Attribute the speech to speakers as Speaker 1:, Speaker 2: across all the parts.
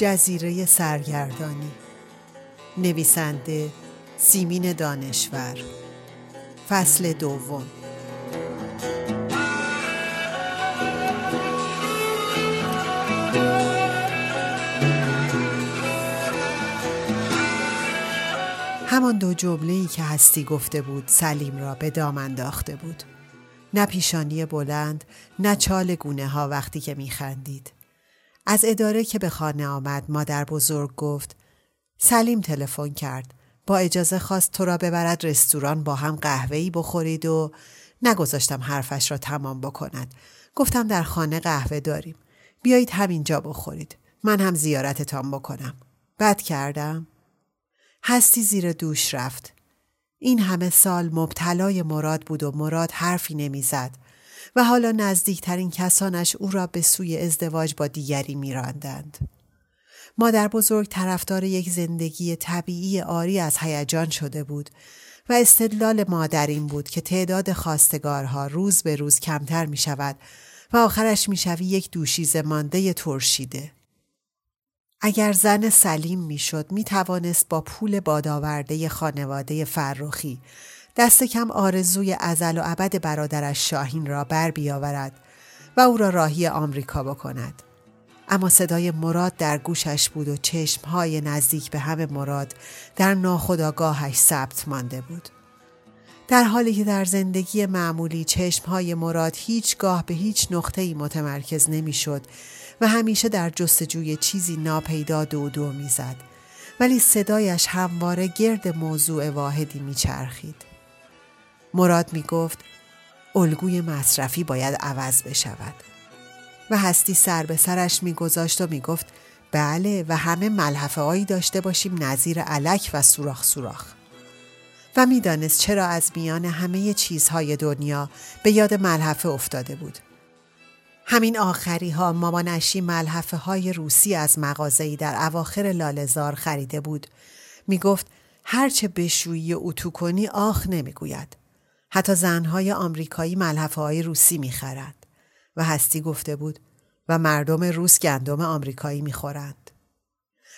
Speaker 1: جزیره سرگردانی. نویسنده سیمین دانشور. فصل دوم. همان دو جمله ای که هستی گفته بود سلیم را به دام انداخته بود. نه پیشانی بلند نه چال گونه ها وقتی که میخندید. از اداره که به خانه آمد مادر بزرگ گفت سلیم تلفن کرد. با اجازه خواست تو را ببرد رستوران با هم قهوه‌ای بخورید و نگذاشتم حرفش را تمام بکند. گفتم در خانه قهوه داریم. بیایید همینجا بخورید. من هم زیارتتان بکنم. بد کردم. هستی زیر دوش رفت. این همه سال مبتلای مراد بود و مراد حرفی نمی‌زد. و حالا نزدیکترین کسانش او را به سوی ازدواج با دیگری میراندند. مادر بزرگ طرفدار یک زندگی طبیعی آری از هیجان شده بود و استدلال مادر این بود که تعداد خواستگارها روز به روز کمتر می شود و آخرش می شوی یک دوشیز مانده ترشیده. اگر زن سلیم می‌شد می توانست با پول بادآورده خانواده فرخی دست کم آرزوی ازل و ابد برادرش شاهین را بر بیاورد و او را راهی آمریکا بکند. اما صدای مراد در گوشش بود و چشمهای نزدیک به همه مراد در ناخداگاهش ثبت مانده بود. در حالی که در زندگی معمولی چشمهای مراد هیچگاه به هیچ نقطه‌ای متمرکز نمی‌شد و همیشه در جستجوی چیزی ناپیدا دو دو می‌زد ولی صدایش همواره گرد موضوع واحدی میچرخید مراد می‌گفت الگوی مصرفی باید عوض بشود و هستی سر به سرش میگذاشت و می‌گفت بله و همه ملحفه هایی داشته باشیم نظیر علک و سوراخ سوراخ و می‌دانست چرا از میان همه چیزهای دنیا به یاد ملحفه افتاده بود همین آخری ها مامانشی ملحفه های روسی از مغازه‌ای در اواخر لالزار خریده بود. می گفت هرچه بشویی و اتو کنی آخ نمی‌گوید. حتی زنهای آمریکایی ملحفه های روسی می‌خرند و هستی گفته بود و مردم روس گندم آمریکایی می‌خورند.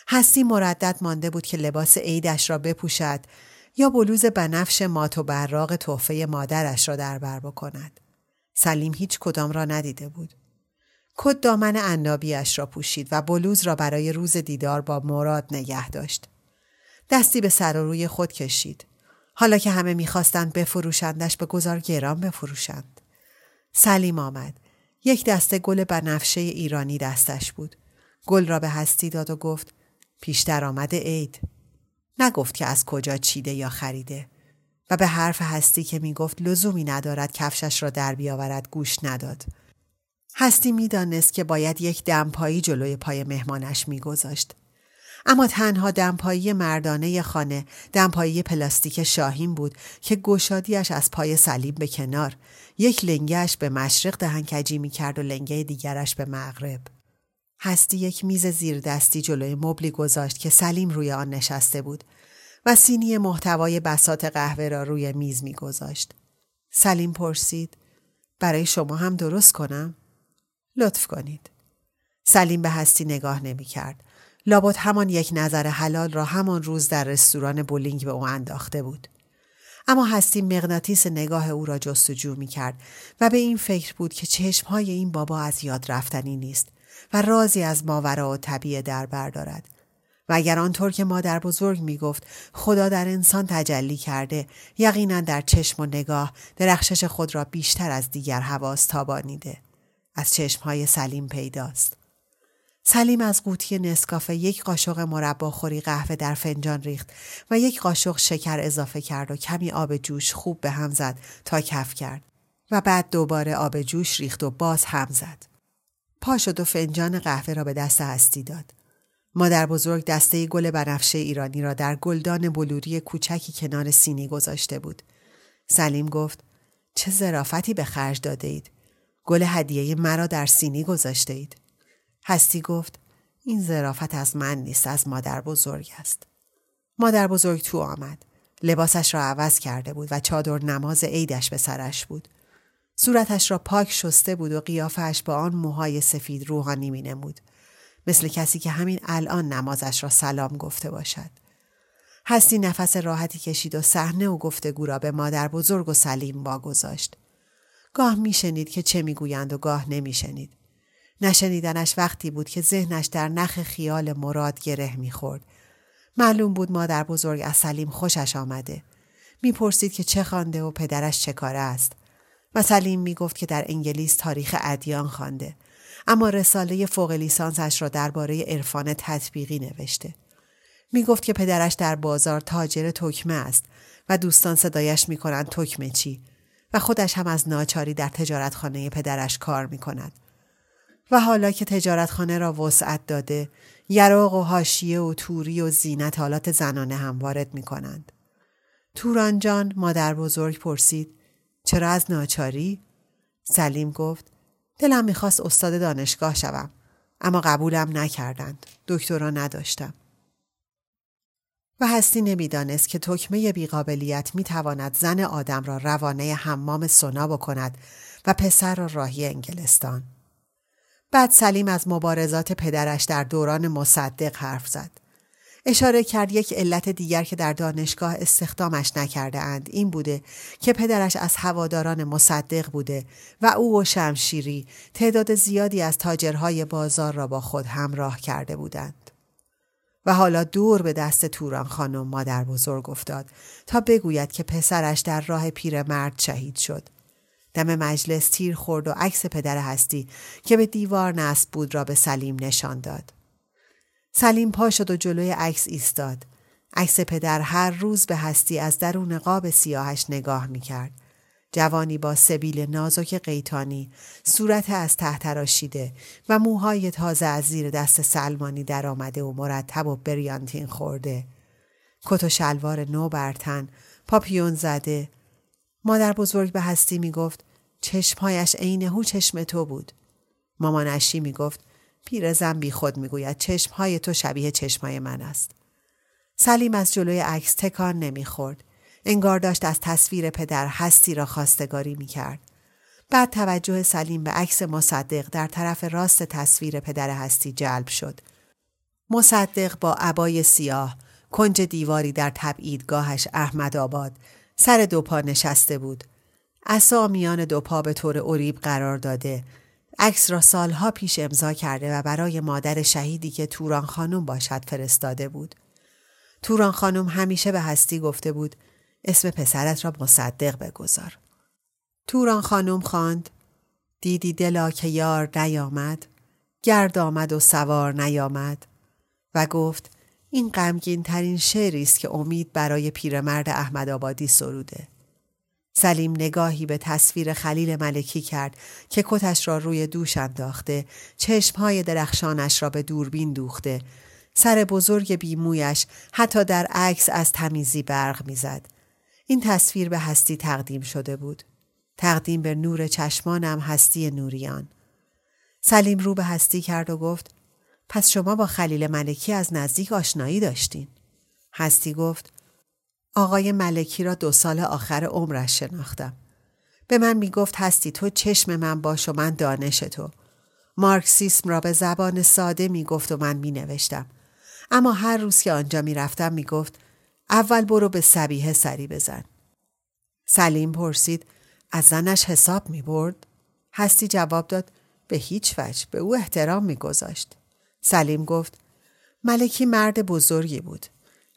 Speaker 1: هستی مردد مانده بود که لباس عیدش را بپوشد یا بلوز بنفش مات و براغ تحفه مادرش را در بر بکند. سلیم هیچ کدام را ندیده بود. کد دامن عنابیش را پوشید و بلوز را برای روز دیدار با مراد نگه داشت. دستی به سر و روی خود کشید. حالا که همه می‌خواستند بفروشندش به گذار گران بفروشند. سلیم آمد. یک دسته گل بنفشه ایرانی دستش بود. گل را به هستی داد و گفت پیشتر آمده عید. نگفت که از کجا چیده یا خریده و به حرف هستی که می‌گفت لزومی ندارد کفشش را در بیاورد گوش نداد. هستی می‌دانست که باید یک دمپایی جلوی پای مهمانش میگذاشت. اما تنها دمپایی مردانه خانه دمپایی پلاستیک شاهین بود که گشادیش از پای سلیم به کنار یک لنگهش به مشرق دهنکجی می کرد و لنگه دیگرش به مغرب. هستی یک میز زیر دستی جلوی مبلی گذاشت که سلیم روی آن نشسته بود و سینی محتوای بسات قهوه را روی میز می گذاشت. سلیم پرسید برای شما هم درست کنم؟ لطف کنید. سلیم به هستی نگاه نمی کرد. لابد همان یک نظر حلال را همان روز در رستوران بولینگ به او انداخته بود. اما هستی مغناطیس نگاه او را جستجو می کرد و به این فکر بود که چشمهای این بابا از یاد رفتنی نیست و رازی از ماورا و طبیعه در بردارد. و اگر آنطور که مادر بزرگ می گفت خدا در انسان تجلی کرده یقینا در چشم و نگاه درخشش خود را بیشتر از دیگر حواس تابانیده. از چشمهای سلیم پیداست. سلیم از قوطی نسکافه یک قاشق مرباخوری قهوه در فنجان ریخت و یک قاشق شکر اضافه کرد و کمی آب جوش خوب به هم زد تا کف کرد و بعد دوباره آب جوش ریخت و باز هم زد. پا شد و فنجان قهوه را به دست هستی داد. مادر بزرگ دسته گل بنفشه ایرانی را در گلدان بلوری کوچکی کنار سینی گذاشته بود. سلیم گفت چه زرافتی به خرج داده اید. گل هدیه مرا در سینی گذاشته اید. هستی گفت این زرافت از من نیست از مادر بزرگ است. مادر بزرگ تو آمد. لباسش را عوض کرده بود و چادر نماز عیدش به سرش بود. صورتش را پاک شسته بود و قیافش با آن موهای سفید روحانی می نمود. مثل کسی که همین الان نمازش را سلام گفته باشد. هستی نفس راحتی کشید و صحنه و گفتگو را به مادر بزرگ و سلیم واگذاشت. گاه میشنید که چه می‌گویند و گاه نمیشنید. نشنیدنش وقتی بود که ذهنش در نخ خیال مراد گره می‌خورد. معلوم بود مادر بزرگ از سلیم خوشش آمده. می‌پرسید که چه خوانده و پدرش چه کاره است. و سلیم می‌گفت که در انگلیس تاریخ ادیان خوانده. اما رساله فوق لیسانسش را درباره عرفان تطبیقی نوشته. می گفت که پدرش در بازار تاجر تکمه است و دوستان صدایش می کنند تکمه چی و خودش هم از ناچاری در تجارتخانه پدرش کار می کند. و حالا که تجارتخانه را وسعت داده یراق و هاشیه و توری و زینت حالات زنانه هم وارد می کنند. توران جان مادر بزرگ پرسید چرا از ناچاری؟ سلیم گفت دلم می‌خواست استاد دانشگاه شوم اما قبولم نکردند دکترا نداشتم و هستی نمی‌دانست که تکمه بیقابلیت می‌تواند زن آدم را روانه حمام سنا بکند و پسر را راهی انگلستان بعد سلیم از مبارزات پدرش در دوران مصدق حرف زد اشاره کرد یک علت دیگر که در دانشگاه استخدامش نکرده اند این بوده که پدرش از هواداران مصدق بوده و او و شمشیری تعداد زیادی از تاجرهای بازار را با خود همراه کرده بودند. و حالا دور به دست توران خانم مادر بزرگ افتاد تا بگوید که پسرش در راه پیرمرد شهید شد. دم مجلس تیر خورد و عکس پدر هستی که به دیوار نصب بود را به سلیم نشان داد. سلیم پا شد و جلوی عکس ایستاد. عکس پدر هر روز به هستی از درون قاب سیاهش نگاه می کرد. جوانی با سبیل نازک قیتانی، صورت از تحت راشیده و موهای تازه از زیر دست سلمانی در آمده و مرتب و بریانتین خورده. کت و شلوار نو برتن، پاپیون زده. مادر بزرگ به هستی می گفت چشمهایش عین هو چشم تو بود. مامانشی می گفت پیرزن بی خود می‌گوید چشمهای تو شبیه چشمهای من است. سلیم از جلوی عکس تکان نمی‌خورد. انگار داشت از تصویر پدر هستی را خواستگاری می‌کرد. بعد توجه سلیم به عکس مصدق در طرف راست تصویر پدر هستی جلب شد. مصدق با عبای سیاه کنج دیواری در تبعیدگاهش احمد آباد سر دو پا نشسته بود. اسا میان دو پا به طور عریب قرار داده عکس را سالها پیش امضا کرده و برای مادر شهیدی که توران خانم باشد فرستاده بود. توران خانم همیشه به هستی گفته بود اسم پسرت را مصدق بگذار. توران خانم خواند دیدی دلا که یار نیامد گرد آمد و سوار نیامد و گفت این غمگین ترین شعری است که امید برای پیرمرد احمد آبادی سروده. سلیم نگاهی به تصویر خلیل ملکی کرد که کتش را روی دوش انداخته، چشمهای درخشانش را به دوربین دوخته، سر بزرگ بیمویش حتی در عکس از تمیزی برق می‌زد. این تصویر به هستی تقدیم شده بود. تقدیم به نور چشمانم هستی نوریان. سلیم رو به هستی کرد و گفت پس شما با خلیل ملکی از نزدیک آشنایی داشتین. هستی گفت آقای ملکی را دو سال آخر عمرش شناختم. به من می گفت هستی تو چشم من باش و من دانش تو. مارکسیسم را به زبان ساده می گفت و من می نوشتم. اما هر روز که آنجا می رفتم می گفت اول برو به سبیه سری بزن. سلیم پرسید از زنش حساب می برد؟ هستی جواب داد به هیچ وجه به او احترام می گذاشت. سلیم گفت ملکی مرد بزرگی بود.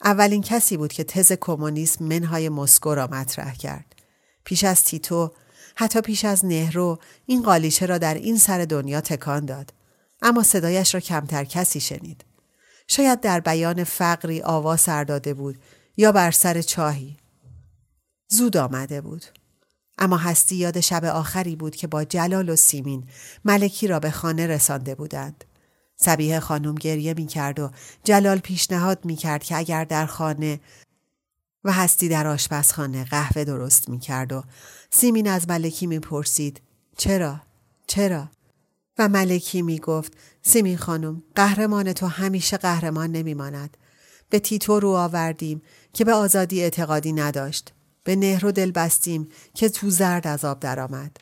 Speaker 1: اولین کسی بود که تز کمونیسم منهای مسکو را مطرح کرد. پیش از تیتو، حتی پیش از نهرو این قالیچه را در این سر دنیا تکان داد. اما صدایش را کمتر کسی شنید. شاید در بیان فقری آوا سر داده بود یا بر سر چاهی. زود آمده بود. اما هستی یاد شب آخری بود که با جلال و سیمین ملکی را به خانه رسانده بودند. سبیه خانم گریه می کرد و جلال پیشنهاد می کرد که اگر در خانه و هستی در آشپزخانه قهوه درست می کرد و سیمین از ملکی می پرسید چرا؟ چرا؟ و ملکی می گفت سیمین خانم قهرمان تو همیشه قهرمان نمی ماند. به تیتو رو آوردیم که به آزادی اعتقادی نداشت. به نهر و دل بستیم که تو زرد از آب درآمد.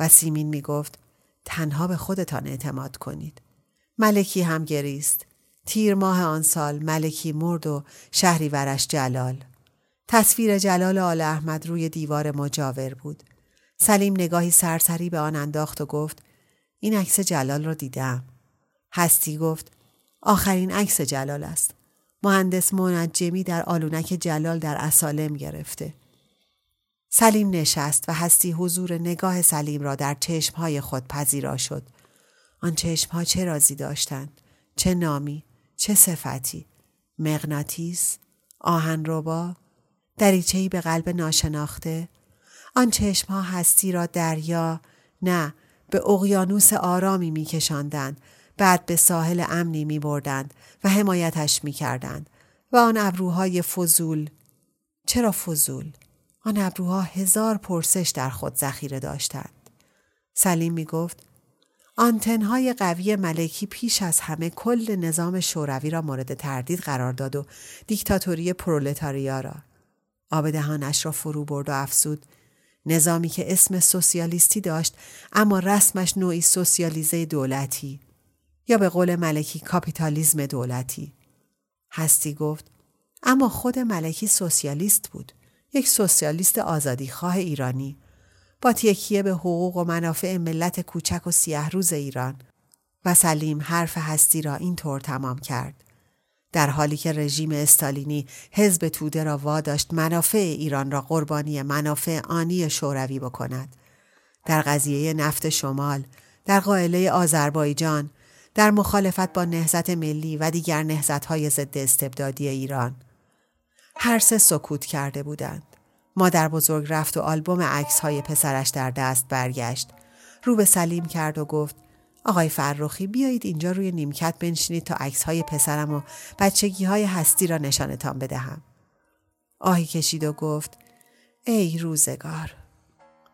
Speaker 1: و سیمین می گفت تنها به خودتان اعتماد کنید. ملکی هم گریست. تیر ماه آن سال ملکی مرد و شهریورش جلال. تصویر جلال آل احمد روی دیوار مجاور بود. سلیم نگاهی سرسری به آن انداخت و گفت این عکس جلال را دیدم. هستی گفت آخرین عکس جلال است. مهندس منجمی در آلونک جلال در اسالم گرفته. سلیم نشست و هستی حضور نگاه سلیم را در چشمهای خود پذیرا شد. آن چشمها چه رازی داشتند؟ چه نامی؟ چه صفتی؟ مغناطیس؟ آهنربا؟ دریچهای به قلب ناشناخته؟ آن چشمها هستی را دریا نه به اقیانوس آرامی میکشاندند بعد به ساحل امنی می بردند و حمایتش می کردند و آن ابروهای فضول چرا فضول؟ آن ابروها هزار پرسش در خود ذخیره داشتند. سلیم می گفت آنتنهای قوی ملکی پیش از همه کل نظام شوروی را مورد تردید قرار داد و دیکتاتوری پرولتاریا را. آب دهانش را فرو برد و افزود نظامی که اسم سوسیالیستی داشت اما رسمش نوعی سوسیالیزم دولتی یا به قول ملکی کاپیتالیزم دولتی. هستی گفت اما خود ملکی سوسیالیست بود. یک سوسیالیست آزادیخواه ایرانی با تکیه به حقوق و منافع ملت کوچک و سیه روز ایران و سلیم حرف هستی را اینطور تمام کرد. در حالی که رژیم استالینی حزب توده را واداشت منافع ایران را قربانی منافع آنی شوروی بکند. در قضیه نفت شمال، در قائله آذربایجان، در مخالفت با نهزت ملی و دیگر نهزتهای ضد استبدادی ایران. هر سه سکوت کرده بودند. مادر بزرگ رفت و آلبوم عکس های پسرش در دست برگشت. رو به سلیم کرد و گفت آقای فرخی بیایید اینجا روی نیمکت بنشینید تا عکس های پسرم و بچگی های هستی را نشانتان بدهم. آهی کشید و گفت ای روزگار.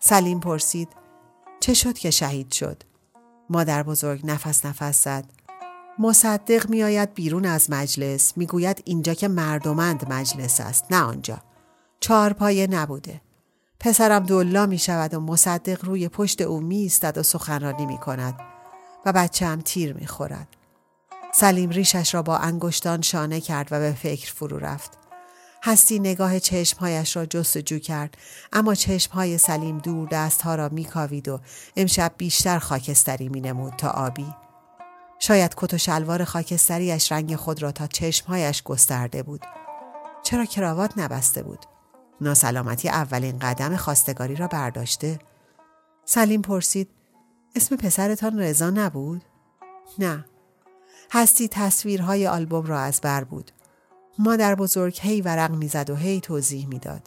Speaker 1: سلیم پرسید چه شد که شهید شد؟ مادر بزرگ نفس نفس زد. مصدق میآید بیرون از مجلس می‌گوید اینجا که مردمند مجلس است نه آنجا. چهار پایه نبوده. پسرم دلا می شود و مصدق روی پشت او می ایستد و سخنرانی می کند و بچه هم تیر می خورد. سلیم ریشش را با انگشتان شانه کرد و به فکر فرو رفت. هستی نگاه چشمهایش را جستجو کرد اما چشمهای سلیم دور دستها را میکاوید و امشب بیشتر خاکستری مینمود تا آبی. شاید کت و شلوار خاکستریش رنگ خود را تا چشمهایش گسترده بود. چرا کراوات نبسته بود؟ ناسلامتی اولین قدم خواستگاری را برداشته؟ سلیم پرسید اسم پسرتان رضا نبود؟ نه. هستی تصویرهای آلبوم را از بر بود. مادر بزرگ هی ورق می‌زد و هی توضیح می‌داد.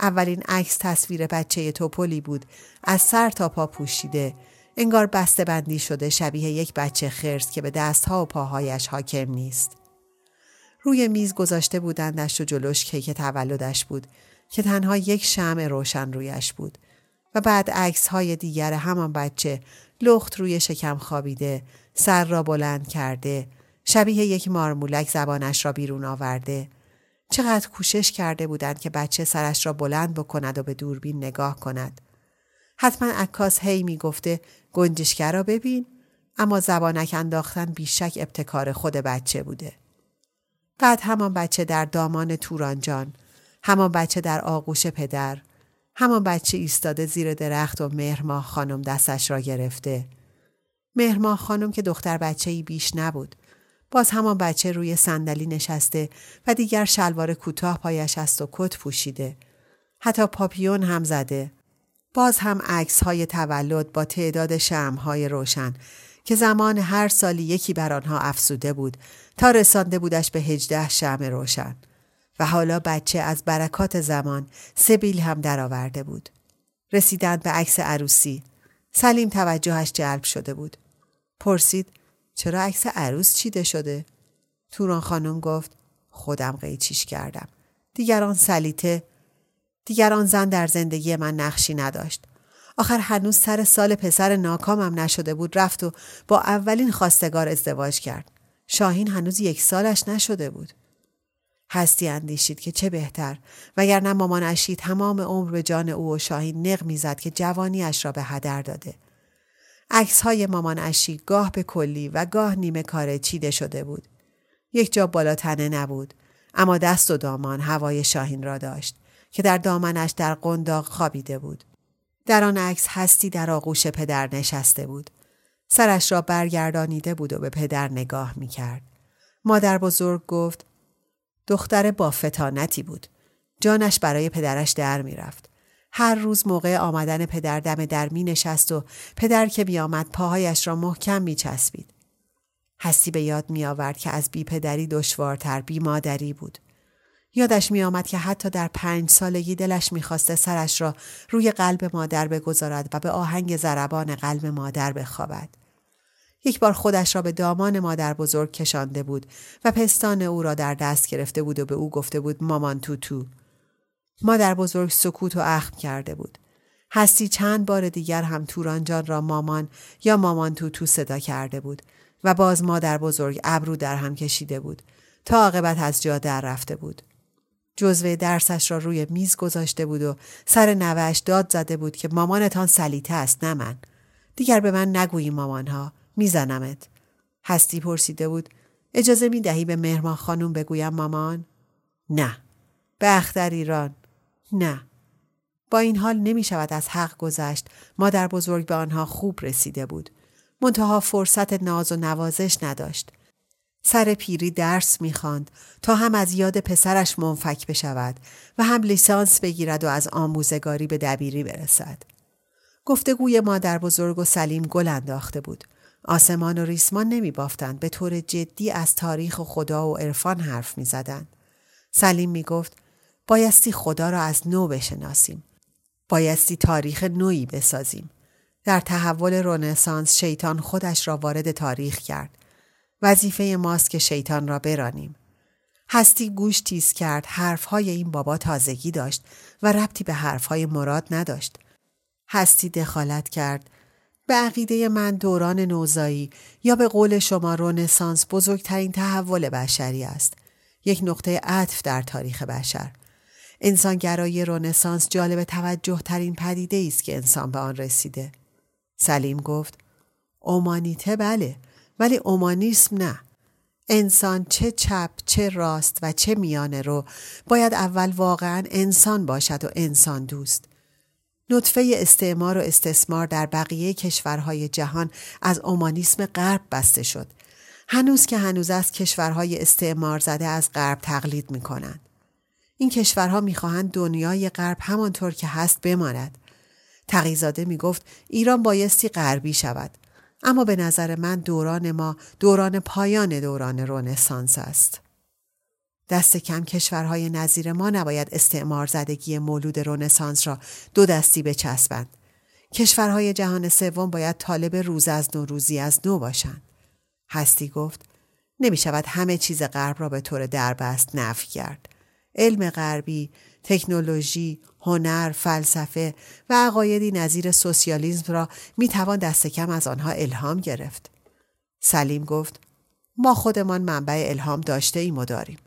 Speaker 1: اولین عکس تصویر بچه توپلی بود از سر تا پا پوشیده انگار بسته بندی شده شبیه یک بچه خرس که به دستها و پاهایش حاکم نیست. روی میز گذاشته بودندش و جلوش کیک تولدش بود که تنها یک شمع روشن رویش بود و بعد عکس های دیگر همان بچه لخت روی شکم خوابیده سر را بلند کرده شبیه یک مارمولک زبانش را بیرون آورده. چقدر کوشش کرده بودند که بچه سرش را بلند بکند و به دوربین نگاه کند. حتما عکاس هی می گفته گنجشگر را ببین. اما زبانک انداختن بیشک ابتکار خود بچه بوده. بعد همان بچه در دامان تورانجان همان بچه در آغوش پدر همان بچه ایستاده زیر درخت و مهرماه خانم دستش را گرفته. مهرماه خانم که دختر بچه ای بیش نبود. باز همان بچه روی صندلی نشسته و دیگر شلوار کوتاه پایش است و کت پوشیده. حتی پاپیون هم زده. باز هم عکس های تولد با تعداد شم های روشن که زمان هر سالی یکی بر آنها افسوده بود تا رسانده بودش به هجده شم روشن. و حالا بچه از برکات زمان سبیل هم درآورده بود. رسیدند به عکس عروسی. سلیم توجهش جلب شده بود. پرسید چرا عکس عروس چیده شده؟ توران خانم گفت خودم قیچیش کردم. دیگران سلیته دیگران زن در زندگی من نقشی نداشت. آخر هنوز سر سال پسر ناکامم نشده بود رفت و با اولین خواستگار ازدواج کرد. شاهین هنوز یک سالش نشده بود. هستی اندیشید که چه بهتر وگرنه مامان اشی تمام عمر به جان او و شاهین نق می‌زد که جوانیش را به هدر داده. عکس های مامان اشی گاه به کلی و گاه نیمه کاره چیده شده بود. یک جا بالا تنه نبود اما دست و دامان هوای شاهین را داشت که در دامنش در قنداق خوابیده بود. در آن عکس هستی در آغوش پدر نشسته بود. سرش را برگردانیده بود و به پدر نگاه می کرد. مادر بزرگ گفت دختر با فتانتی بود. جانش برای پدرش در می رفت. هر روز موقع آمدن پدر دم در می نشست و پدر که می آمد پاهایش را محکم می چسبید. هستی به یاد می آورد که از بی پدری دشوارتر بی مادری بود. یادش می آمد که حتی در پنج سالگی دلش می خواسته سرش را روی قلب مادر بگذارد و به آهنگ زربان قلب مادر بخوابد. یک بار خودش را به دامان مادر بزرگ کشانده بود و پستان او را در دست گرفته بود و به او گفته بود مامان تو تو. مادر بزرگ سکوت و اخم کرده بود. هستی چند بار دیگر هم تورانجان را مامان یا مامان تو تو صدا کرده بود و باز مادر بزرگ ابرو در هم کشیده بود تا عاقبت از جا در رفته بود. جزوه درسش را روی میز گذاشته بود و سر نوش داد زده بود که مامانتان سلیته است نه من. دیگر به من نگویی مامانها میزنمت. هستی پرسیده بود اجازه می دهی به مهرمان خانوم بگویم مامان؟ نه. به اختر ایران؟ نه. با این حال نمی شود از حق گذشت مادر بزرگ به آنها خوب رسیده بود. منتها فرصت ناز و نوازش نداشت. سر پیری درس می‌خواند تا هم از یاد پسرش منفک بشود و هم لیسانس بگیرد و از آموزگاری به دبیری برسد. گفتگوی مادر بزرگ و سلیم گل انداخته بود. آسمان و ریسمان نمی بافتند به طور جدی از تاریخ و خدا و عرفان حرف می زدند. سلیم می گفت بایستی خدا را از نو بشناسیم. بایستی تاریخ نویی بسازیم. در تحول رونسانس شیطان خودش را وارد تاریخ کرد. وظیفه ماست که شیطان را برانیم. هستی گوش تیز کرد حرفهای این بابا تازگی داشت و ربطی به حرفهای مراد نداشت. هستی دخالت کرد به عقیده من دوران نوزایی یا به قول شما رونسانس بزرگترین تحول بشری است. یک نقطه عطف در تاریخ بشر. انسانگرایی رونسانس جالب توجه ترین پدیده است که انسان به آن رسیده. سلیم گفت اومانیته بله ولی اومانیسم نه. انسان چه چپ چه راست و چه میانه رو باید اول واقعا انسان باشد و انسان دوست. نطفه استعمار و استثمار در بقیه کشورهای جهان از اومانیسم غرب بسته شد. هنوز که هنوز است کشورهای استعمار زده از غرب تقلید می کنند. این کشورها می‌خواهند دنیای غرب همانطور که هست بماند. تقیزاده می گفت ایران بایستی غربی شود. اما به نظر من دوران ما دوران پایان دوران رونسانس است. دست کم کشورهای نظیر ما نباید استعمار زدگی مولود رونسانس را دو دستی بچسبند. کشورهای جهان سوم باید طالب روز از نو روزی از نو باشند. هستی گفت نمی شود همه چیز غرب را به طور دربست نفی کرد. علم غربی، تکنولوژی، هنر، فلسفه و عقایدی نظیر سوسیالیسم را می توان دست کم از آنها الهام گرفت. سلیم گفت ما خودمان منبع الهام داشته ایم و داریم.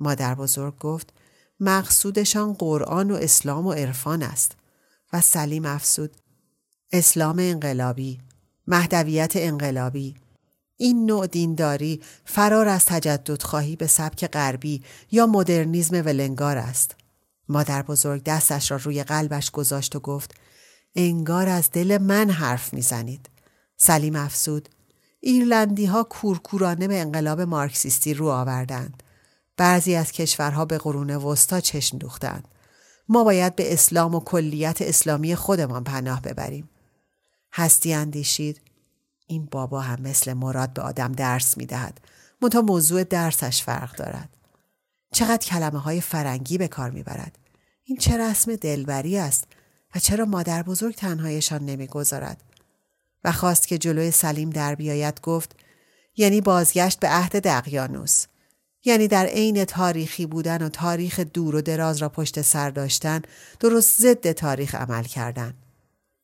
Speaker 1: مادر بزرگ گفت مقصودشان قرآن و اسلام و عرفان است. و سلیم افسود اسلام انقلابی مهدویت انقلابی. این نوع دینداری فرار از تجدد خواهی به سبک غربی یا مدرنیزم ولنگار است. مادر بزرگ دستش را روی قلبش گذاشت و گفت انگار از دل من حرف می‌زنید. سلیم افسود ایرلندی ها کورکورانه به انقلاب مارکسیستی رو آوردند. بعضی از کشورها به قرون وسطا چشم دوختند. ما باید به اسلام و کلیت اسلامی خودمان پناه ببریم. هستی اندیشید. این بابا هم مثل مراد به آدم درس می دهد. منتها موضوع درسش فرق دارد. چقدر کلمه های فرنگی به کار می برد. این چه رسم دلبری است و چرا مادر بزرگ تنهایشان نمی‌گذارد و خواست که جلوی سلیم در بیاید گفت یعنی بازگشت به عهد دقیانوس یعنی در عین تاریخی بودن و تاریخ دور و دراز را پشت سر داشتن درست ضد تاریخ عمل کردن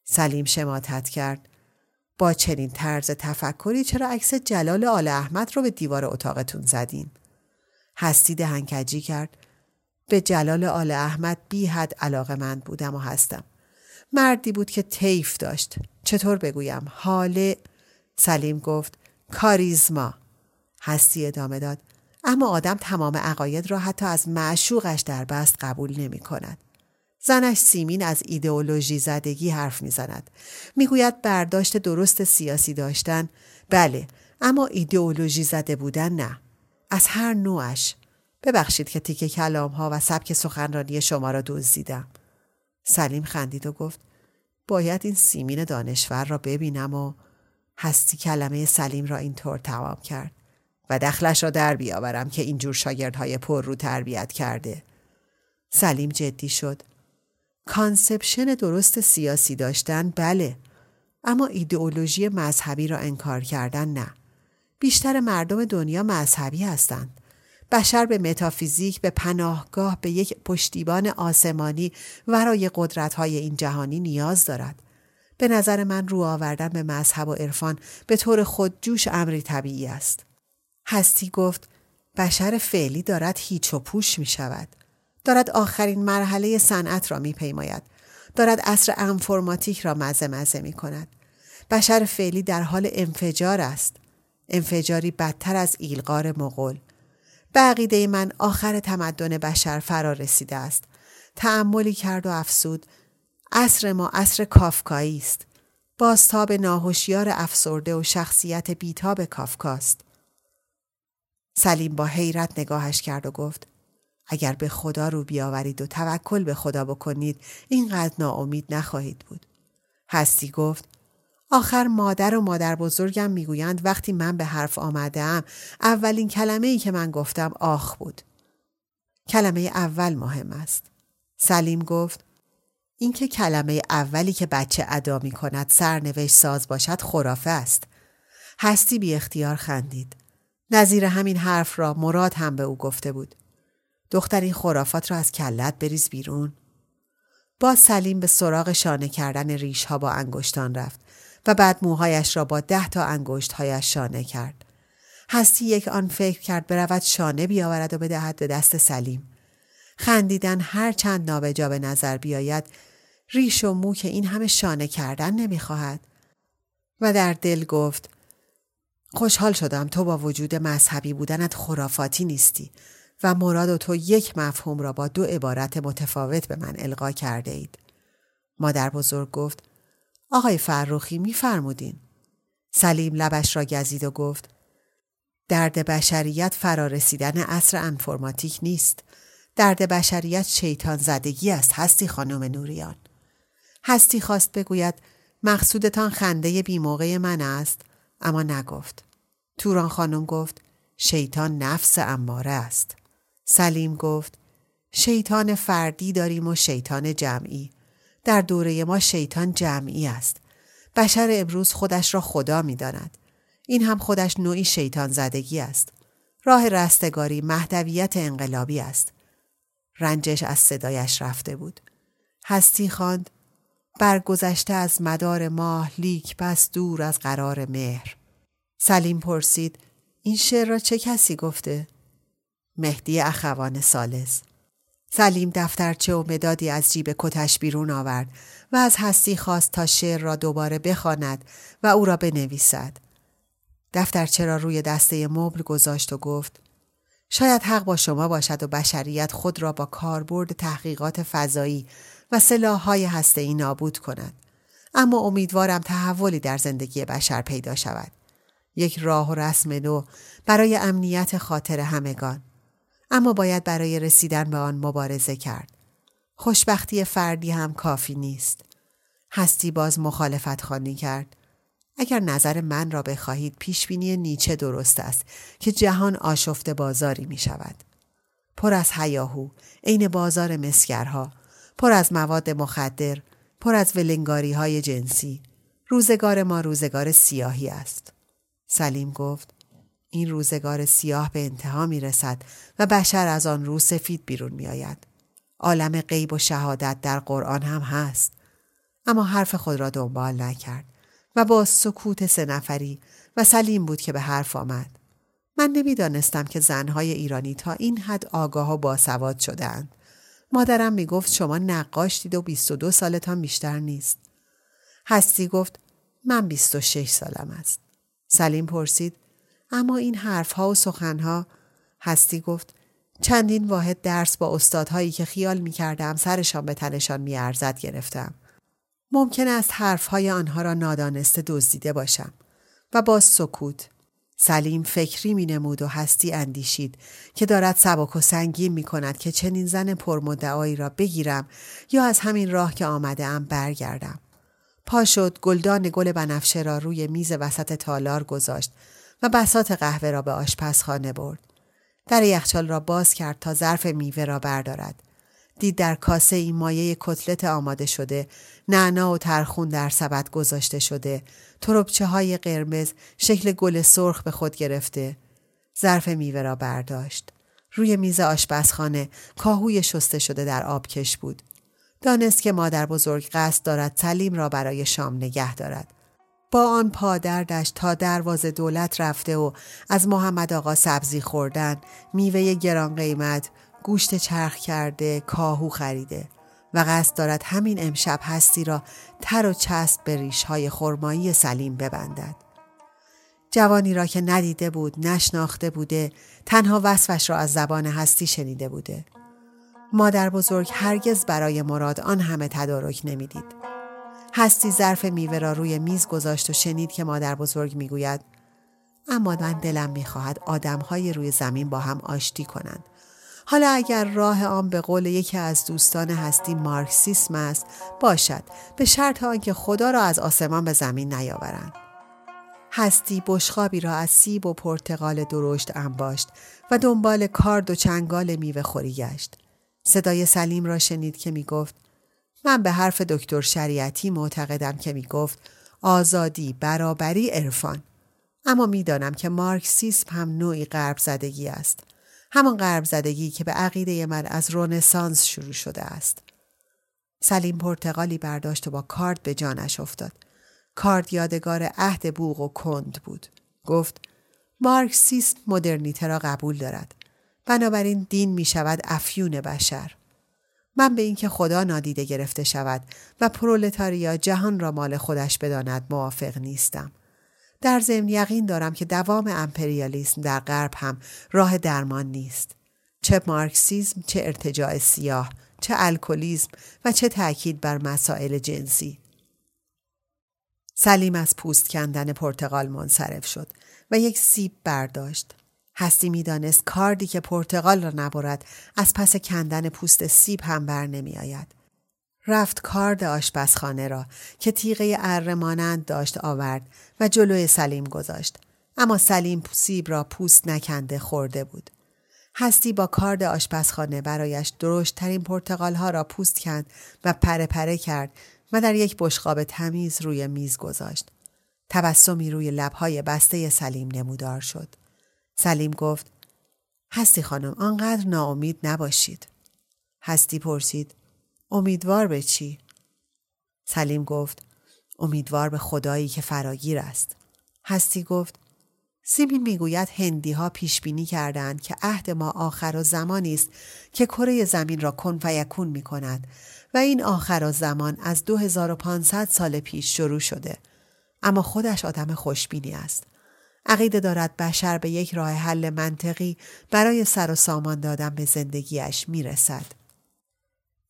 Speaker 1: سلیم شماتت کرد با چنین طرز تفکری چرا عکس جلال آل احمد رو به دیوار اتاقتون زدین هستی دهنکجی کرد به جلال آل احمد بی حد علاقه من بودم و هستم. مردی بود که تیف داشت. چطور بگویم؟ حال سلیم گفت کاریزما. هستی ادامه داد. اما آدم تمام عقاید را حتی از معشوقش در بست قبول نمی کند. زنش سیمین از ایدئولوژی زدگی حرف می‌زند. می‌گوید برداشت درست سیاسی داشتن بله اما ایدئولوژی زده بودن نه. از هر نوعش ببخشید که تیکه کلام ها و سبک سخنرانی شما را دزدیدم. سلیم خندید و گفت باید این سیمین دانشور را ببینم و هستی کلمه سلیم را اینطور تمام کرد و دخلش را در بیاورم که اینجور شاگردهای پر رو تربیت کرده. سلیم جدی شد. conception درست سیاسی داشتن بله اما ایدئولوژی مذهبی را انکار کردن نه. بیشتر مردم دنیا مذهبی هستند. بشر به متافیزیک به پناهگاه به یک پشتیبان آسمانی ورای قدرت‌های این جهانی نیاز دارد. به نظر من رو آوردن به مذهب و عرفان به طور خودجوش امری طبیعی است. هستی گفت بشر فعلی دارد هیچ و پوش می شود. دارد آخرین مرحله صنعت را می پیماید. دارد عصر انفرماتیک را مزه مزه می کند. بشر فعلی در حال انفجار است. انفجاری بدتر از ایلغار مغول. به عقیده من آخر تمدن بشر فرا رسیده است. تعملی کرد و افسود. عصر ما عصر کافکایی است. بازتاب ناهوشیار افسرده و شخصیت بیتاب کافکاست. سلیم با حیرت نگاهش کرد و گفت اگر به خدا رو بیاورید و توکل به خدا بکنید اینقدر ناامید نخواهید بود. هستی گفت آخر مادر و مادر بزرگم می‌گویند وقتی من به حرف آمدم اولین کلمه ای که من گفتم آخ بود. کلمه اول مهم است. سلیم گفت اینکه کلمه اولی که بچه ادا می کند سرنوشت ساز باشد خرافه است. هستی بی اختیار خندید. نظیر همین حرف را مراد هم به او گفته بود. دختر این خرافات را از کلت بریز بیرون. با سلیم به سراغ شانه کردن ریش ها با انگشتان رفت و بعد موهایش را با ده تا انگشتهایش شانه کرد. هستی یک آن فکر کرد برود شانه بیاورد و بدهد به دست سلیم. خندیدن هر چند نابجا به نظر بیاید ریش و مو که این همه شانه کردن نمی‌خواهد و در دل گفت خوشحال شدم تو با وجود مذهبی بودنت خرافاتی نیستی و مراد و تو یک مفهوم را با دو عبارت متفاوت به من القا کرده اید. مادر بزرگ گفت آقای فرخی میفرمودین. سلیم لبش را گزید و گفت درد بشریت فرارسیدن عصر انفرماتیک نیست. درد بشریت شیطان زدگی است هستی خانم نوریان. هستی خواست بگوید مقصودتان خنده بی موقع من است اما نگفت. توران خانم گفت شیطان نفس اماره است. سلیم گفت شیطان فردی داریم و شیطان جمعی. در دوره ما شیطان جمعی است. بشر امروز خودش را خدا می داند. این هم خودش نوعی شیطان زدگی است. راه رستگاری مهدویت انقلابی است. رنجش از صدایش رفته بود. هستی خواند برگذشته از مدار ماه لیک پس دور از قرار مهر. سلیم پرسید این شعر را چه کسی گفته؟ مهدی اخوان سالس سلیم دفترچه و مدادی از جیب کتش بیرون آورد و از هستی خواست تا شعر را دوباره بخواند و او را بنویسد. دفترچه را روی دسته مبل گذاشت و گفت شاید حق با شما باشد و بشریت خود را با کاربرد تحقیقات فضایی و سلاحهای هسته‌ای نابود کند. اما امیدوارم تحولی در زندگی بشر پیدا شود. یک راه و رسم نو برای امنیت خاطر همگان. اما باید برای رسیدن به آن مبارزه کرد. خوشبختی فردی هم کافی نیست. هستی باز مخالفت خانی کرد. اگر نظر من را بخواهید پیشبینی نیچه درست است که جهان آشفت بازاری می شود. پر از هیاهو، عین بازار مسکرها، پر از مواد مخدر، پر از ولنگاری های جنسی. روزگار ما روزگار سیاهی است. سلیم گفت این روزگار سیاه به انتها می رسد و بشر از آن رو سفید بیرون می آید. عالم غیب و شهادت در قرآن هم هست. اما حرف خود را دنبال نکرد و با سکوت سه نفری و سلیم بود که به حرف آمد. من نمی‌دانستم که زنهای ایرانی تا این حد آگاه و باسواد شدهاند. مادرم می گفت شما نقاش دید و 22 سالتان بیشتر نیست. هستی گفت من 26 سالم است. سلیم پرسید اما این حرفها و سخنها هستی گفت چندین واحد درس با استادهایی که خیال می کردم سرشان به تنشان می ارزد گرفتم. ممکن است حرفهای آنها را نادانسته دزدیده باشم و باز سکوت سلیم فکری می نمود و هستی اندیشید که دارد سبک و سنگین می کند که چنین زن پرمدعایی را بگیرم یا از همین راه که آمده ام برگردم. پا شد گلدان گل بنفشه را روی میز وسط تالار گذاشت و بسات قهوه را به آشپزخانه برد. در یخچال را باز کرد تا ظرف میوه را بردارد. دید در کاسه این مایه کتلت آماده شده نعنا و ترخون در سبد گذاشته شده تربچه های قرمز شکل گل سرخ به خود گرفته ظرف میوه را برداشت. روی میز آشپزخانه کاهوی شسته شده در آبکش بود. دانست که مادر بزرگ قصد دارد سلیم را برای شام نگه دارد. با آن پادردش تا دروازه دولت رفته و از محمد آقا سبزی خوردن میوه گران قیمت گوشت چرخ کرده کاهو خریده. و قصد دارد همین امشب هستی را تر و چسب به ریشهای خرمایی سلیم ببندد. جوانی را که ندیده بود، نشناخته بوده، تنها وصفش را از زبان هستی شنیده بوده. مادر بزرگ هرگز برای مراد آن همه تدارک نمی‌دید. هستی ظرف میوه را روی میز گذاشت و شنید که مادر بزرگ می‌گوید اما من دلم می‌خواهد آدمهای روی زمین با هم آشتی کنند حالا اگر راه آن به قول یکی از دوستان هستی مارکسیسم است باشد. به شرط آنکه خدا را از آسمان به زمین نیاورند. هستی بشخابی را از سیب و پرتقال درشت انباشت و دنبال کارد و چنگال میوه خوری گشت. صدای سلیم را شنید که می گفت من به حرف دکتر شریعتی معتقدم که می گفت آزادی برابری عرفان. اما می‌دانم که مارکسیسم هم نوعی غرب زدگی است. همان غرب زدگی که به عقیده من از رونسانس شروع شده است. سلیم پرتغالی برداشت و با کارد به جانش افتاد. کارد یادگار عهد بوغ و کند بود. گفت مارکسیسم مدرنیته را قبول دارد. بنابراین دین می شود افیون بشر. من به اینکه خدا نادیده گرفته شود و پرولتاریا جهان را مال خودش بداند موافق نیستم. در ضمن یقین دارم که دوام امپریالیسم در غرب هم راه درمان نیست. چه مارکسیزم، چه ارتجاع سیاه، چه الکلیزم و چه تاکید بر مسائل جنسی. سلیم از پوست کندن پرتغال منصرف شد و یک سیب برداشت. هستی می‌دانست کاردی که پرتغال را نبرد از پس کندن پوست سیب هم بر نمی آید. رفت کارد آشپزخانه را که تیغه اره مانند داشت آورد و جلوی سلیم گذاشت. اما سلیم سیب را پوست نکنده خورده بود. هستی با کارد آشپزخانه برایش درشت ترین پرتقال ها را پوست کند و پره پره کرد و در یک بشقاب تمیز روی میز گذاشت. تبسمی روی لبهای بسته سلیم نمودار شد. سلیم گفت هستی خانم آنقدر ناامید نباشید. هستی پرسید امیدوار به چی؟ سلیم گفت امیدوار به خدایی که فراگیر است. هستی گفت سیمین می‌گوید هندی ها پیش بینی کردند که عهد ما آخر و زمانی است که کره زمین را کن و یکون می کند و این آخر و زمان از 2500 سال پیش شروع شده اما خودش آدم خوشبینی است عقیده دارد بشر به یک راه حل منطقی برای سر و سامان دادن به زندگیش می‌رسد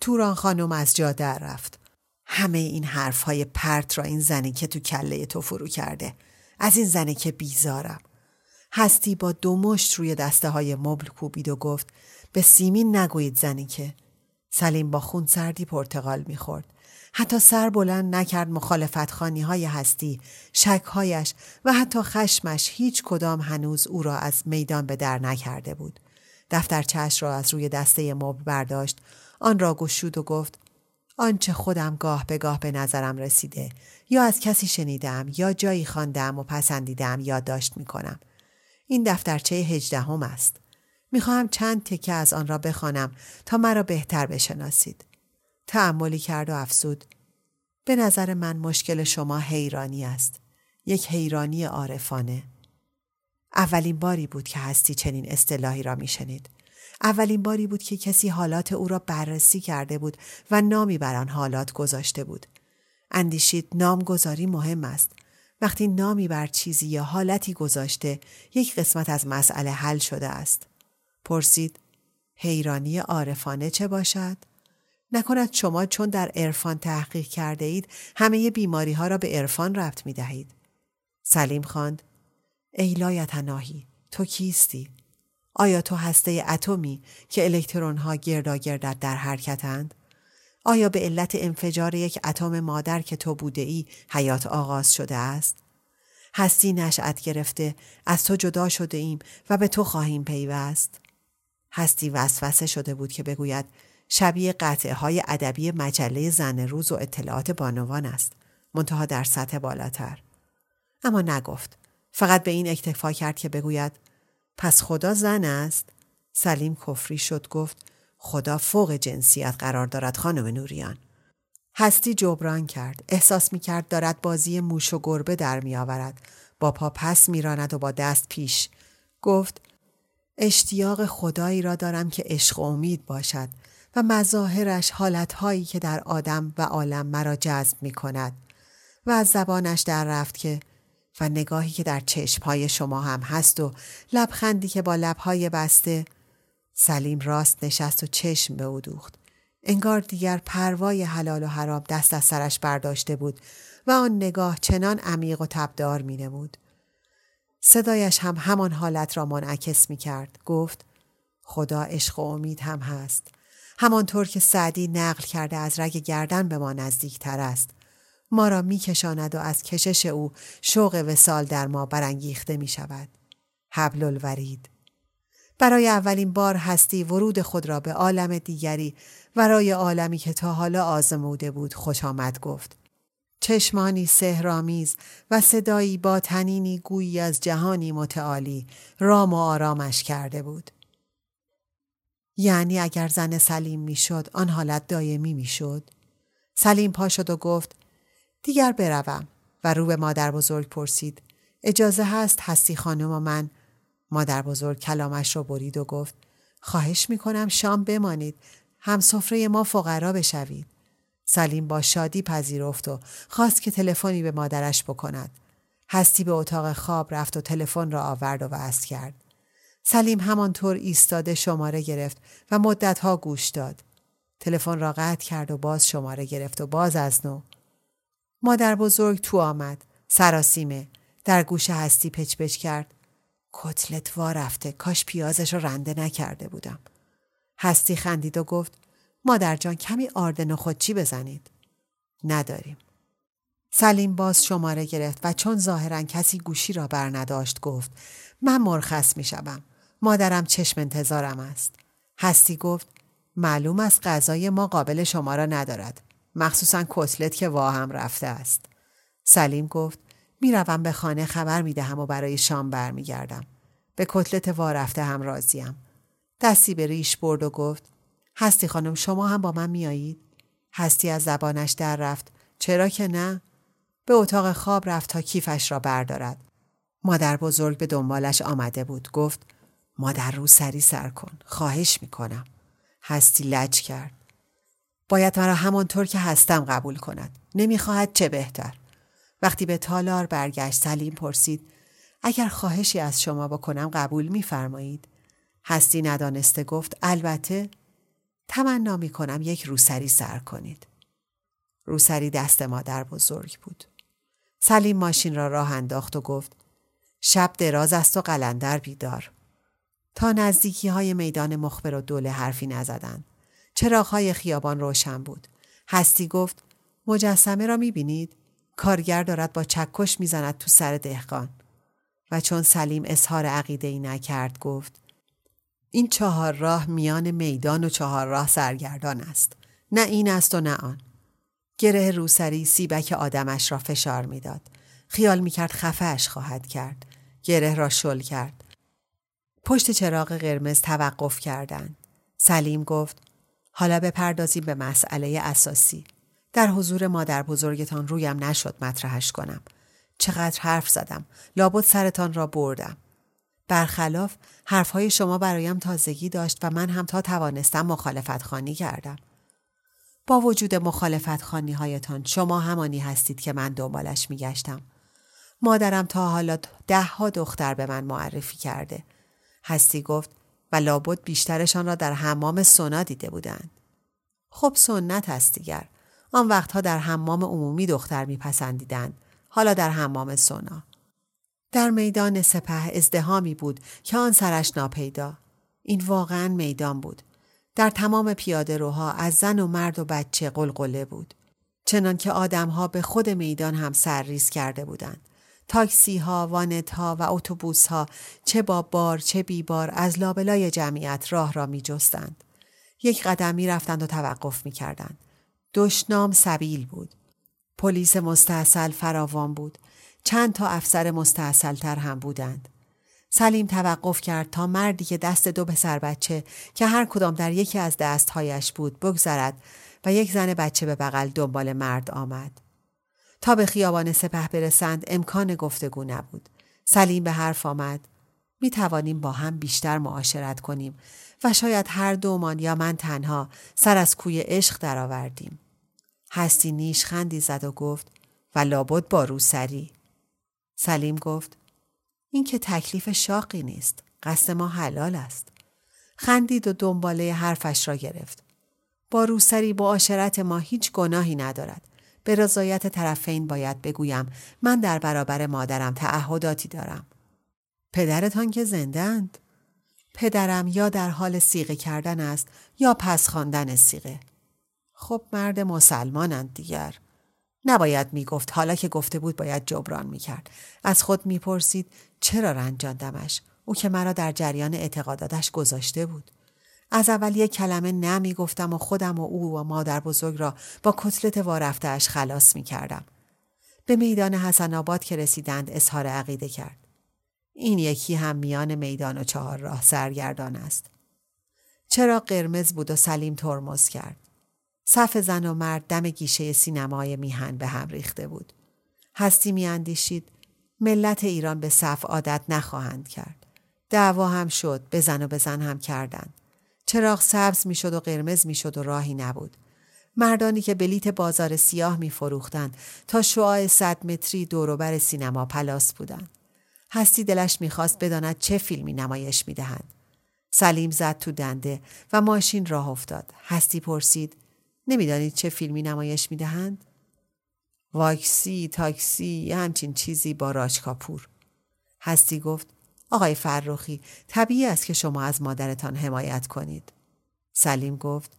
Speaker 1: توران خانم از جا در رفت. همه این حرف های پرت را این زنی که تو کله تو فرو کرده. از این زنی که بیزارم. هستی با دو مشت روی دسته های مبل کوبید و گفت به سیمین نگویید زنی که. سلیم با خون سردی پرتغال می‌خورد. حتی سر بلند نکرد مخالفت خانی های هستی، شکهایش و حتی خشمش هیچ کدام هنوز او را از میدان به در نکرده بود. دفترچهش را از روی دسته مبل برداشت، آن را گشود و گفت آنچه خودم گاه به گاه به نظرم رسیده یا از کسی شنیدم یا جایی خواندم و پسندیدم یادداشت می کنم. این دفترچه هجدهم است. می‌خواهم چند تکه از آن را بخوانم تا مرا بهتر بشناسید. تعملی کرد و افسود. به نظر من مشکل شما حیرانی است. یک حیرانی عارفانه. اولین باری بود که هستی چنین اصطلاحی را میشنید. اولین باری بود که کسی حالات او را بررسی کرده بود و نامی بر آن حالات گذاشته بود. اندیشید نامگذاری مهم است. وقتی نامی بر چیزی یا حالتی گذاشته یک قسمت از مسئله حل شده است. پرسید حیرانی عارفانه چه باشد؟ نکند شما چون در عرفان تحقیق کرده اید همه بیماری ها را به عرفان ربط می دهید. سلیم خواند ای لایتناهی تو کیستی؟ آیا تو هسته اتمی که الکترون ها گرداگردت در حرکتند؟ آیا به علت انفجار یک اتم مادر که تو بوده ای حیات آغاز شده است؟ هستی نشأت گرفته از تو جدا شده ایم و به تو خواهیم پیوست؟ هستی وسوسه شده بود که بگوید شبیه قطعه های ادبی مجله زن روز و اطلاعات بانوان است منتها در سطح بالاتر اما نگفت فقط به این اکتفا کرد که بگوید پس خدا زن است؟ سلیم کفری شد گفت خدا فوق جنسیت قرار دارد خانم نوریان. هستی جبران کرد. احساس می کرد دارد بازی موش و گربه در می آورد. با پا پس می راند و با دست پیش. گفت اشتیاق خدایی را دارم که عشق و امید باشد و مظاهرش حالتهایی که در آدم و عالم مرا جذب می کند. و از زبانش در رفت که و نگاهی که در چشمهای شما هم هست و لبخندی که با لبهای بسته سلیم راست نشست و چشم به او دوخت. انگار دیگر پروای حلال و حرام دست از سرش برداشته بود و آن نگاه چنان عمیق و تبدار می نمود. صدایش هم همان حالت را منعکس می کرد. گفت خدا عشق و امید هم هست. همانطور که سعدی نقل کرده از رگ گردن به ما نزدیک تر است. ما را می کشاند و از کشش او شوق وسال در ما برانگیخته می شود. حبل الورید برای اولین بار هستی ورود خود را به عالم دیگری ورای عالمی که تا حالا آزموده بود خوش آمد گفت. چشمانی سهرامیز و صدایی با تنینی گویی از جهانی متعالی رام و آرامش کرده بود. یعنی اگر زن سلیم می‌شد آن حالت دایمی می‌شد سلیم پا شد و گفت دیگر بروم. و رو به مادر بزرگ پرسید. اجازه هست هستی خانم و من؟ مادر بزرگ کلامش را برید و گفت. خواهش می‌کنم شام بمانید. هم سفره ما فقرا بشوید. سلیم با شادی پذیرفت و خواست که تلفنی به مادرش بکند. هستی به اتاق خواب رفت و تلفن را آورد و وصل کرد. سلیم همانطور ایستاده شماره گرفت و مدتها گوش داد. تلفن را قطع کرد و باز شماره گرفت و باز از نو مادر بزرگ تو آمد. سراسیمه. در گوش هستی پچ پچ کرد. کتلت وا رفته. کاش پیازش رو رنده نکرده بودم. هستی خندید و گفت مادر جان کمی آرد خودچی بزنید؟ نداریم. سلیم باز شماره گرفت و چون ظاهرا کسی گوشی را بر نداشت گفت من مرخص می شدم. مادرم چشم انتظارم است. هستی گفت معلوم است غذای ما قابل شما را ندارد. مخصوصا کتلت که وا هم رفته است. سلیم گفت می‌روم به خانه خبر می دهم و برای شام برمیگردم. به کتلت وا رفته هم راضیم. دستی به ریش برد و گفت هستی خانم شما هم با من میایید؟ هستی از زبانش در رفت. چرا که نه؟ به اتاق خواب رفت تا کیفش را بردارد. مادر بزرگ به دنبالش آمده بود. گفت مادر رو سری سر کن. خواهش می‌کنم. هستی لج کرد. باید مرا همانطور که هستم قبول کند. نمی‌خواهد چه بهتر. وقتی به تالار برگشت سلیم پرسید اگر خواهشی از شما بکنم قبول میفرمایید هستی ندانسته گفت البته تمنا می کنم یک روسری سر کنید. روسری دست مادر بزرگ بود. سلیم ماشین را راه انداخت و گفت شب دراز است و قلندر بیدار. تا نزدیکی های میدان مخبر و دوله حرفی نزدند. چراغ های خیابان روشن بود. هستی گفت مجسمه را می‌بینید؟ کارگر دارد با چکش می‌زند تو سر دهقان. و چون سلیم اظهار عقیده ای نکرد گفت این چهار راه میان میدان و چهار راه سرگردان است. نه این است و نه آن. گره روسری سیبک آدمش را فشار می‌داد. خیال می‌کرد خفهش خواهد کرد. گره را شل کرد. پشت چراغ قرمز توقف کردند. سلیم گفت حالا بپردازیم به مسئله اساسی. در حضور مادر بزرگتان رویم نشد مطرحش کنم. چقدر حرف زدم. لابد سرتان را بردم. برخلاف حرفهای شما برایم تازگی داشت و من هم تا توانستم مخالفت خانی کردم. با وجود مخالفت خانی هایتان شما همانی هستید که من دنبالش میگشتم. مادرم تا حالا ده ها دختر به من معرفی کرده. هستی گفت و لابد بیشترشان را در حمام سونا دیده بودند. خب سنت است دیگر. آن وقتها در حمام عمومی دختر میپسندیدند. حالا در حمام سونا. در میدان سپه ازدهامی بود که آن سرش ناپیدا. این واقعا میدان بود. در تمام پیاده روها از زن و مرد و بچه قلقله بود. چنان که آدمها به خود میدان هم سرریز کرده بودند. تاکسی ها، وانت ها و اتوبوس ها چه با بار چه بی بار از لابلای جمعیت راه را می جستند. یک قدم می رفتند و توقف می کردند. دشنام سبیل بود. پلیس مستاصل فراوان بود. چند تا افسر مستاصلتر هم بودند. سلیم توقف کرد تا مردی که دست دو پسر بچه که هر کدام در یکی از دستهایش بود بگذرد و یک زن بچه به بغل دنبال مرد آمد. تا به خیابان سپه برسند امکان گفتگو نبود. سلیم به حرف آمد. می توانیم با هم بیشتر معاشرت کنیم و شاید هر دومان یا من تنها سر از کوی عشق درآوردیم. هستی نیش خندی زد و گفت و لابد با روسری. سلیم گفت این که تکلیف شاقی نیست. قصد ما حلال است. خندید و دنباله حرفش را گرفت. با روسری با عاشرت ما هیچ گناهی ندارد. به رضایت طرفین باید بگویم من در برابر مادرم تعهداتی دارم. پدرتان که زندند؟ پدرم یا در حال سیغه کردن است یا پس خواندن سیغه. خب مرد مسلمانند دیگر. نباید می‌گفت حالا که گفته بود باید جبران می‌کرد. از خود می‌پرسید چرا رنجاندمش؟ او که مرا در جریان اعتقاداتش گذاشته بود. از اول یک کلمه نمی گفتم و خودم و او و مادر بزرگ را با کتلت وارفتهاش خلاص می کردم. به میدان حسن آباد که رسیدند اظهار عقیده کرد. این یکی هم میان میدان و چهار راه سرگردان است. چرا قرمز بود و سلیم ترمز کرد. صف زن و مرد دم گیشه سینمای میهن به هم ریخته بود. هستی میاندیشید ملت ایران به صف عادت نخواهند کرد. دعوا هم شد بزن و بزن هم کردند. چراغ سبز می‌شد و قرمز می‌شد و راهی نبود. مردانی که بلیت بازار سیاه می فروختند تا شعاع صد متری دوروبر سینما پلاس بودند. هستی دلش می‌خواست بداند چه فیلمی نمایش می‌دهند. سلیم زد تو دنده و ماشین راه افتاد. هستی پرسید نمی‌دانید چه فیلمی نمایش می‌دهند؟ واکسی، تاکسی، همچین چیزی با راج کاپور. هستی گفت آقای فرخی طبیعی است که شما از مادرتان حمایت کنید. سلیم گفت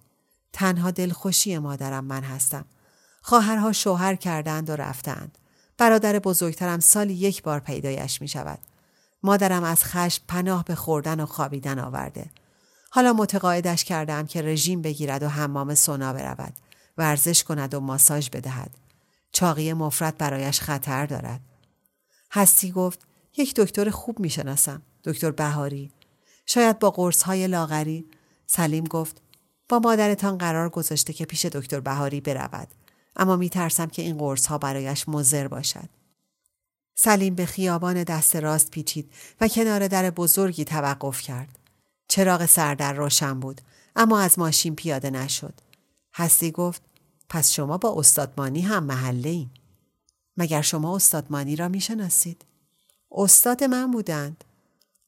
Speaker 1: تنها دلخوشی مادرم من هستم. خواهرها شوهر کردند و رفتند. برادر بزرگترم سالی یک بار پیدایش می شود. مادرم از خشم پناه به خوردن و خوابیدن آورده. حالا متقاعدش کردم که رژیم بگیرد و حمام سونا برود. ورزش کند و ماساژ بدهد. چاقی مفرد برایش خطر دارد. هستی گفت یک دکتر خوب می‌شناسم. دکتر بهاری. شاید با قرص های لاغری. سلیم گفت با مادرتان قرار گذاشته که پیش دکتر بهاری برود. اما می ترسم که این قرص ها برایش مزر باشد. سلیم به خیابان دست راست پیچید و کنار در بزرگی توقف کرد. چراغ سردر روشن بود اما از ماشین پیاده نشد. هستی گفت پس شما با استادمانی هم محله این. مگر شما استادمانی را می‌شناسید؟ استاد من بودند.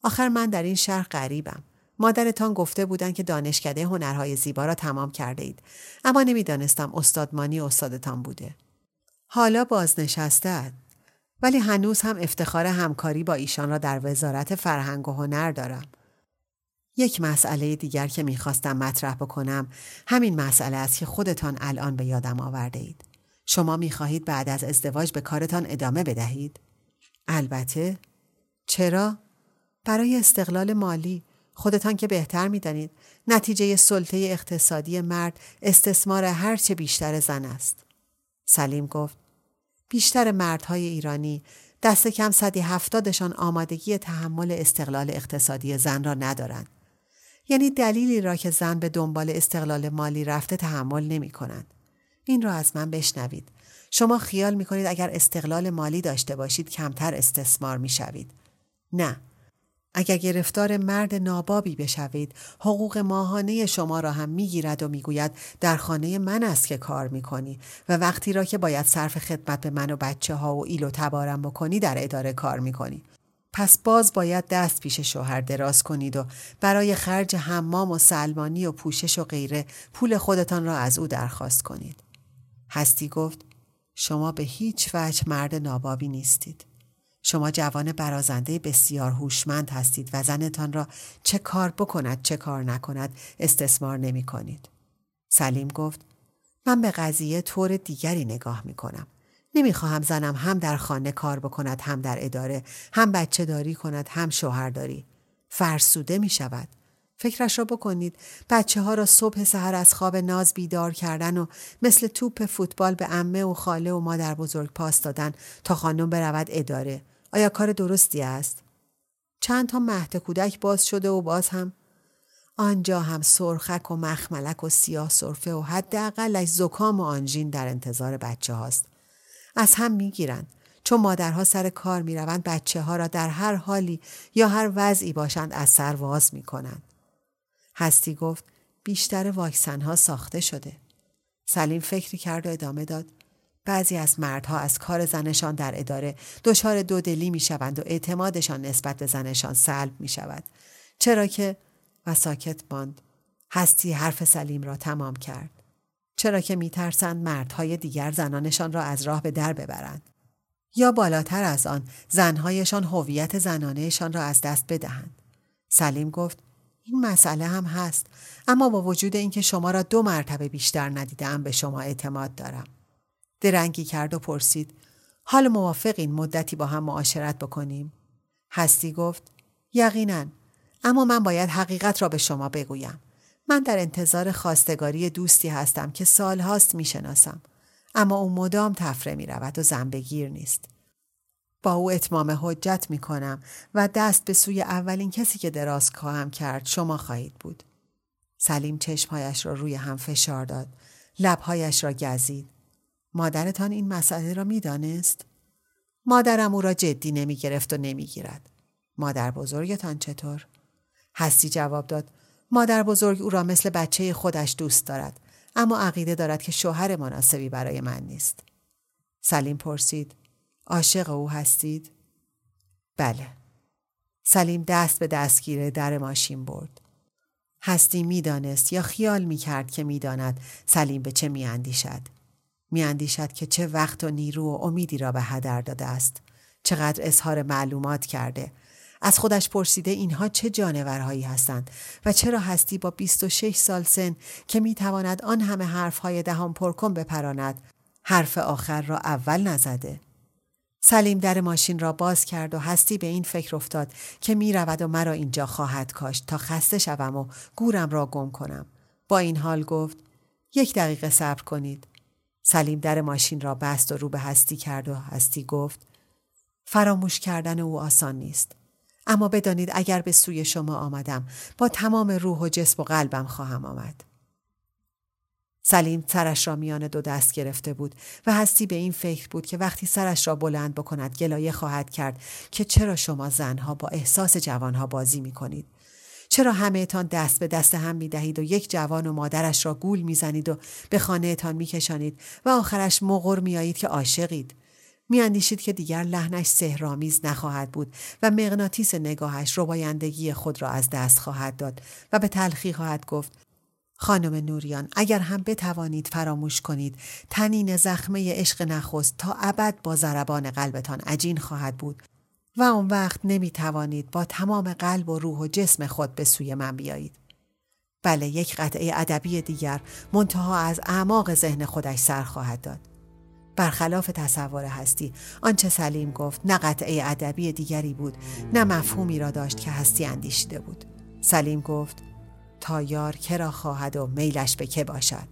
Speaker 1: آخر من در این شهر غریبم. مادرتان گفته بودند که دانشکده هنرهای زیبا را تمام کرده اید. اما نمی‌دانستم استادمانی استادتان بوده. حالا بازنشسته ولی هنوز هم افتخار همکاری با ایشان را در وزارت فرهنگ و هنر دارم. یک مسئله دیگر که می‌خواستم مطرح بکنم همین مسئله است که خودتان الان به یادم آورده اید. شما می‌خواهید بعد از ازدواج به کارتان ادامه بدهید؟ البته. چرا؟ برای استقلال مالی خودتان که بهتر می‌دانید نتیجه سلطه اقتصادی مرد استثمار هرچه بیشتر زن است. سلیم گفت بیشتر مردهای ایرانی دست کم صدی هفتادشان آمادگی تحمل استقلال اقتصادی زن را ندارند. یعنی دلیلی را که زن به دنبال استقلال مالی رفته تحمل نمی کنند. این را از من بشنوید. شما خیال می کنید اگر استقلال مالی داشته باشید کمتر استثمار می شوید. نه. اگر گرفتار مرد نابابی بشوید حقوق ماهانه شما را هم می‌گیرد و می‌گوید در خانه من است که کار می‌کنی و وقتی را که باید صرف خدمت به من و بچه ها و ایل و تبارم بکنی در اداره کار می‌کنی پس باز باید دست پیش شوهر دراز کنید و برای خرج حمام و سلمانی و پوشش و غیره پول خودتان را از او درخواست کنید هستی گفت شما به هیچ وجه مرد نابابی نیستید شما جوان برازنده بسیار هوشمند هستید و زنتان را چه کار بکند چه کار نکند استثمار نمی کنید. سلیم گفت من به قضیه طور دیگری نگاه می کنم. نمی خواهم زنم هم در خانه کار بکند هم در اداره هم بچه داری کند هم شوهرداری. فرسوده می شود. فکرش را بکنید بچه ها را صبح سحر از خواب ناز بیدار کردن و مثل توپ فوتبال به امه و خاله و مادر بزرگ پاس دادن تا خانم برود اداره آیا کار درستی است؟ چند تا مهد کودک باز شده و باز هم آنجا هم سرخک و مخملک و سیاه سرفه و حداقلش زکام و آنژین در انتظار بچه هاست. از هم می‌گیرند چون مادرها سر کار می‌روند بچه ها را در هر حالی یا هر وضعی باشند از سر واز می کنند. هستی گفت بیشتر واکسن ها ساخته شده. سلیم فکری کرد و ادامه داد. بعضی از مردها از کار زنشان در اداره دچار دودلی می شوند و اعتمادشان نسبت به زنشان سلب می شود. چرا که و ساکت ماند. هستی حرف سلیم را تمام کرد. چرا که می ترسند مردهای دیگر زنانشان را از راه به در ببرند. یا بالاتر از آن زنهایشان هویت زنانهشان را از دست بدهند. سلیم گفت این مسئله هم هست اما با وجود اینکه شما را دو مرتبه بیشتر ندیدم به شما اعتماد دارم. درنگی کرد و پرسید حال موافقین مدتی با هم معاشرت بکنیم؟ هستی گفت یقینا اما من باید حقیقت را به شما بگویم. من در انتظار خواستگاری دوستی هستم که سالهاست می‌شناسم اما او مدام تفره می رود و زنبگیر نیست. با او اتمام حجت می کنم و دست به سوی اولین کسی که دراز خواهم کرد شما خواهید بود. سلیم چشمهایش را روی هم فشار داد. لبهایش را گزید. مادرتان این مسئله را می‌دانست؟ مادرم او را جدی نمی گرفت و نمی گیرد. مادر بزرگتان چطور؟ هستی جواب داد مادر بزرگ او را مثل بچه خودش دوست دارد اما عقیده دارد که شوهر مناسبی برای من نیست. سلیم پرسید عاشق او هستید؟ بله. سلیم دست به دستگیره در ماشین برد. هستی می‌دانست یا خیال می‌کرد که می‌داند سلیم به چه میاندیشد. میاندیشد که چه وقت و نیرو و امیدی را به هدر داده است. چقدر اظهار معلومات کرده. از خودش پرسیده اینها چه جانورهایی هستند و چرا هستی با 26 سال سن که می‌تواند آن همه حرفهای دهان پرکن بپراند حرف آخر را اول نزده. سلیم در ماشین را باز کرد و هستی به این فکر افتاد که می رود و مرا اینجا خواهد کاشت تا خسته شوم و گورم را گم کنم. با این حال گفت یک دقیقه صبر کنید. سلیم در ماشین را بست و رو به هستی کرد و هستی گفت فراموش کردن او آسان نیست. اما بدانید اگر به سوی شما آمدم با تمام روح و جسم و قلبم خواهم آمد. سلیم سرش را میان دو دست گرفته بود و هستی به این فکر بود که وقتی سرش را بلند بکند گلایه خواهد کرد که چرا شما زنها با احساس جوانها بازی می کنید. چرا همهتان دست به دست هم می دهید و یک جوان و مادرش را گول می زنید و به خانهتان می کشانید و آخرش مغر می که عاشقید. می اندیشید که دیگر لحنش سهرامیز نخواهد بود و مغناطیس نگاهش ربایندگی خود را از دست خواهد داد و به تلخی خواهد گفت خانم نوریان اگر هم بتوانید فراموش کنید تنین زخمه عشق نخست تا ابد با ضربان قلبتان عجین خواهد بود و اون وقت نمی توانید با تمام قلب و روح و جسم خود به سوی من بیایید. بله یک قطعه ادبی دیگر منتها از اعماق ذهن خودش سر خواهد داد. برخلاف تصور هستی آنچه سلیم گفت نه قطعه ادبی دیگری بود نه مفهومی را داشت که هستی اندیشیده بود سلیم گفت تا یار که را خواهد و میلش به که باشد.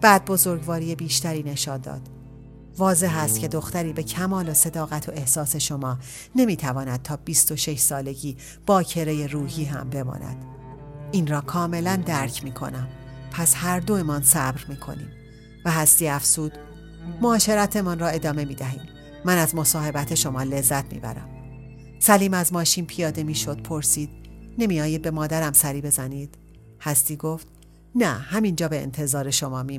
Speaker 1: بعد بزرگواری بیشتری نشان داد. واضح است که دختری به کمال و صداقت و احساس شما نمی‌تواند تا 26 سالگی باکره روحی هم بماند. این را کاملا درک می کنم پس هر دومان صبر می کنیم و هستی افسود معاشرتمان را ادامه می دهیم من از مصاحبت شما لذت می برم سلیم از ماشین پیاده می شد پرسید نمی آیید به مادرم سری بزنید. هستی گفت نه همینجا به انتظار شما می